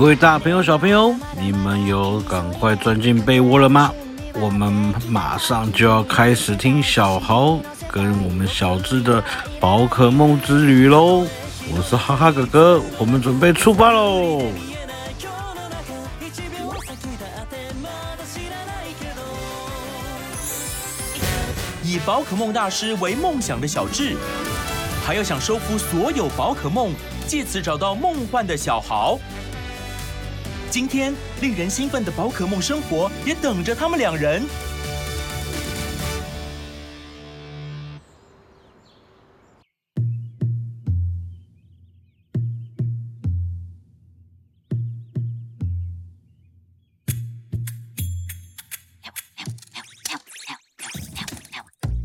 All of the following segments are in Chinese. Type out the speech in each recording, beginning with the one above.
各位大朋友、小朋友，你们有赶快钻进被窝了吗？我们马上就要开始听小豪跟我们小智的宝可梦之旅喽！我是哈哈哥哥，我们准备出发喽！以宝可梦大师为梦想的小智，还要想收服所有宝可梦，借此找到梦幻的小豪。今天令人兴奋的宝可梦生活也等着他们两人。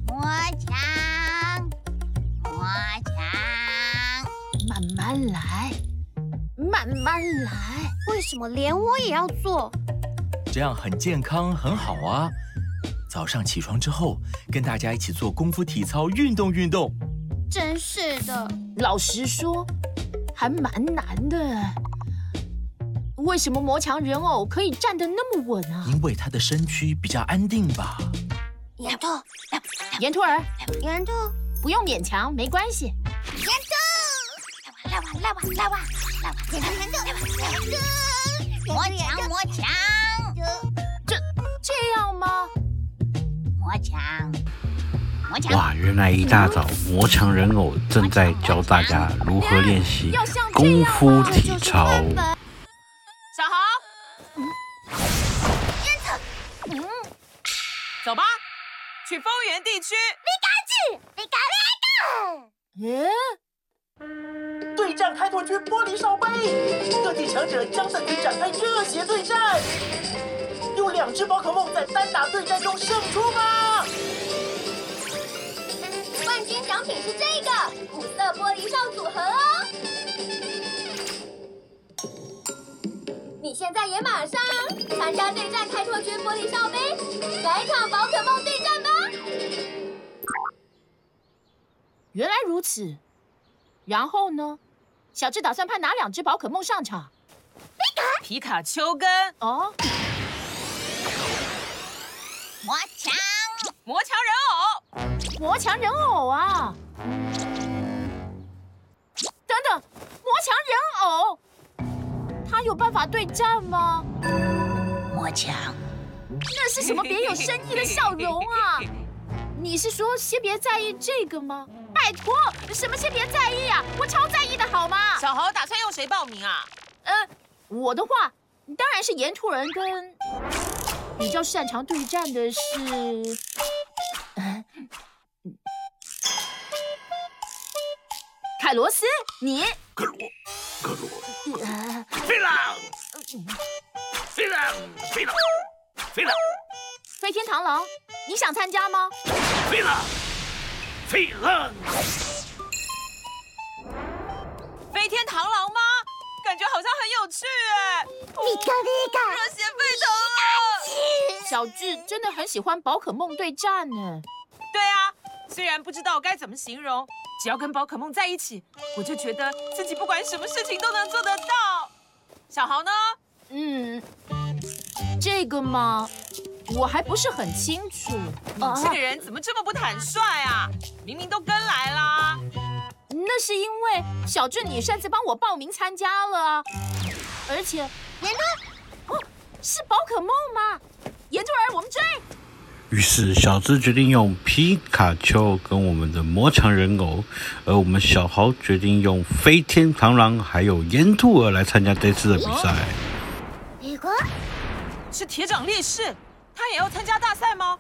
魔强，魔强，慢慢来，慢慢来。为什么连我也要做？这样很健康，很好啊！早上起床之后，跟大家一起做功夫体操，运动运动。真是的，老实说，还蛮难的。为什么魔强人偶可以站得那么稳啊？因为他的身躯比较安定吧。岩兔，岩兔儿，岩兔，不用勉强，没关系。岩兔，来吧，来吧，来吧，来吧，岩兔，岩兔，岩兔，魔强，魔强，这这样吗？魔强，魔强。哇，原来一大早魔强人偶正在教大家如何练习功夫体操。小豪，嗯，走吧。去丰原地区，皮卡丘，皮卡战开拓军玻璃罩杯，各地强者将在此展开热血对战。有两只宝可梦在单打对战中胜出吧？冠军奖品是这个五色玻璃哨组合哦。你现在也马上参加对战开拓军玻璃哨杯，来一场宝可梦对战吧！原来如此，然后呢？小智打算派哪两只宝可梦上场？皮卡，皮卡丘跟哦，魔强，魔强人偶，魔强人偶啊！等等，魔强人偶，他有办法对战吗？魔强，那是什么别有深意的笑容啊？你是说先别在意这个吗？拜托，什么先别在意啊？我超在意的好吗？小豪打算用谁报名啊？呃，我的话当然是岩兔人跟比较擅长对战的是，呃，凯罗斯，你。克罗，克罗，呃，飞狼，飞狼，飞狼，飞狼，飞天螳螂，你想参加吗？飞了，飞了，飞天螳螂吗？感觉好像很有趣哎！皮卡皮卡，热血沸腾了！小智真的很喜欢宝可梦对战呢。对啊，虽然不知道该怎么形容，只要跟宝可梦在一起，我就觉得自己不管什么事情都能做得到。小豪呢？嗯，这个嘛，我还不是很清楚。你这个人怎么这么不坦率啊？明明都跟来啦！那是因为小智你擅自帮我报名参加了啊，而且岩兔，哦，是宝可梦吗？岩兔儿，我们追！于是小智决定用皮卡丘跟我们的魔强人偶，而我们小豪决定用飞天螳螂还有岩兔儿来参加这次的比赛。皮卡，是铁掌力士，他也要参加大赛吗？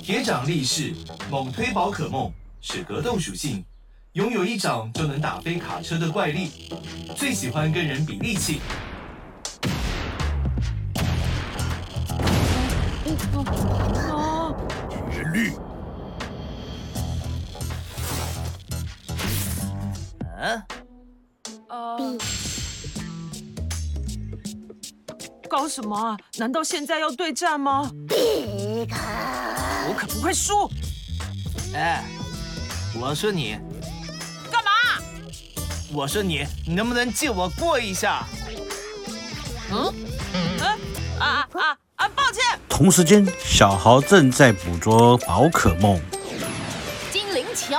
铁掌力士猛推宝可梦，是格斗属性，拥有一掌就能打飞卡车的怪力，最喜欢跟人比力气。哦，原力，嗯，呃，搞什么啊？难道现在要对战吗？我可不会输！哎，我说你，干嘛？我说你，你能不能借我过一下？嗯嗯啊啊啊！抱歉。同时间，小豪正在捕捉宝可梦。精灵球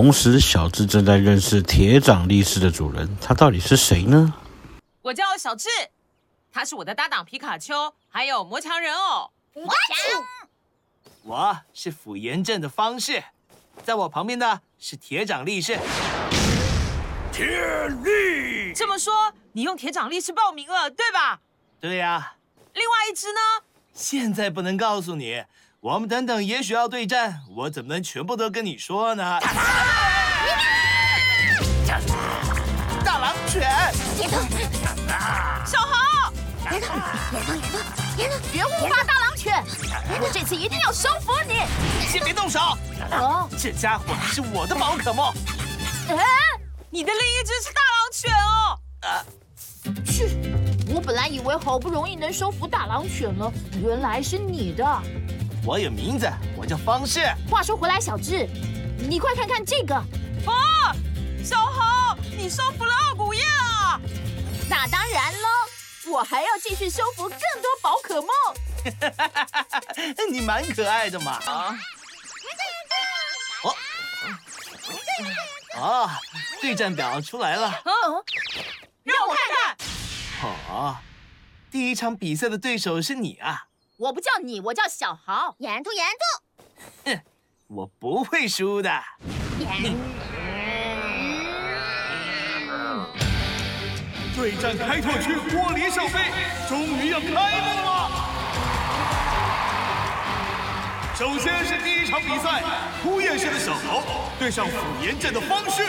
同时，小智正在认识铁掌力士的主人，他到底是谁呢？我叫小智，他是我的搭档皮卡丘，还有魔强人偶。魔强，我是府炎镇的方士，在我旁边的是铁掌力士。铁力，这么说，你用铁掌力士报名了，对吧？对呀、啊。另外一只呢？现在不能告诉你，我们等等也许要对战，我怎么能全部都跟你说呢？大狼犬，小豪，别动，别动，别动，别动，别误发大狼犬！我这次一定要收服你！先别动手！哦，这家伙是我的宝可梦。哎，你的另一只是大狼犬哦。啊，去！我本来以为好不容易能收服大狼犬了，原来是你的。我有名字，我叫方士。话说回来，小智，你快看看这个。哦，小豪，你收服了奥古叶啊！那当然了，我还要继续收服更多宝可梦。你蛮可爱的嘛。啊。哦。哦，对战表出来了。嗯，让我看看。哦，第一场比赛的对手是你啊！我不叫你，我叫小豪。严兔，严兔。哼，我不会输的。对战开拓区玻璃圣杯终于要开幕了！首先是第一场比赛，枯叶市的小豪对上辅炎镇的方士。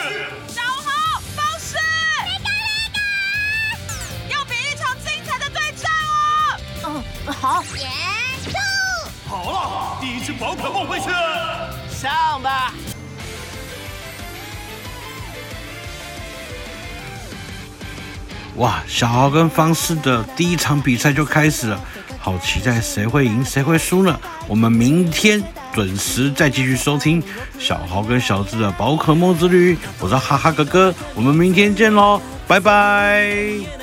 好。好了，第一只宝可梦回去上吧。哇，小豪跟方士的第一场比赛就开始了，好期待谁会赢谁会输呢？我们明天准时再继续收听小豪跟小智的宝可梦之旅。我是哈哈哥哥，我们明天见喽，拜拜。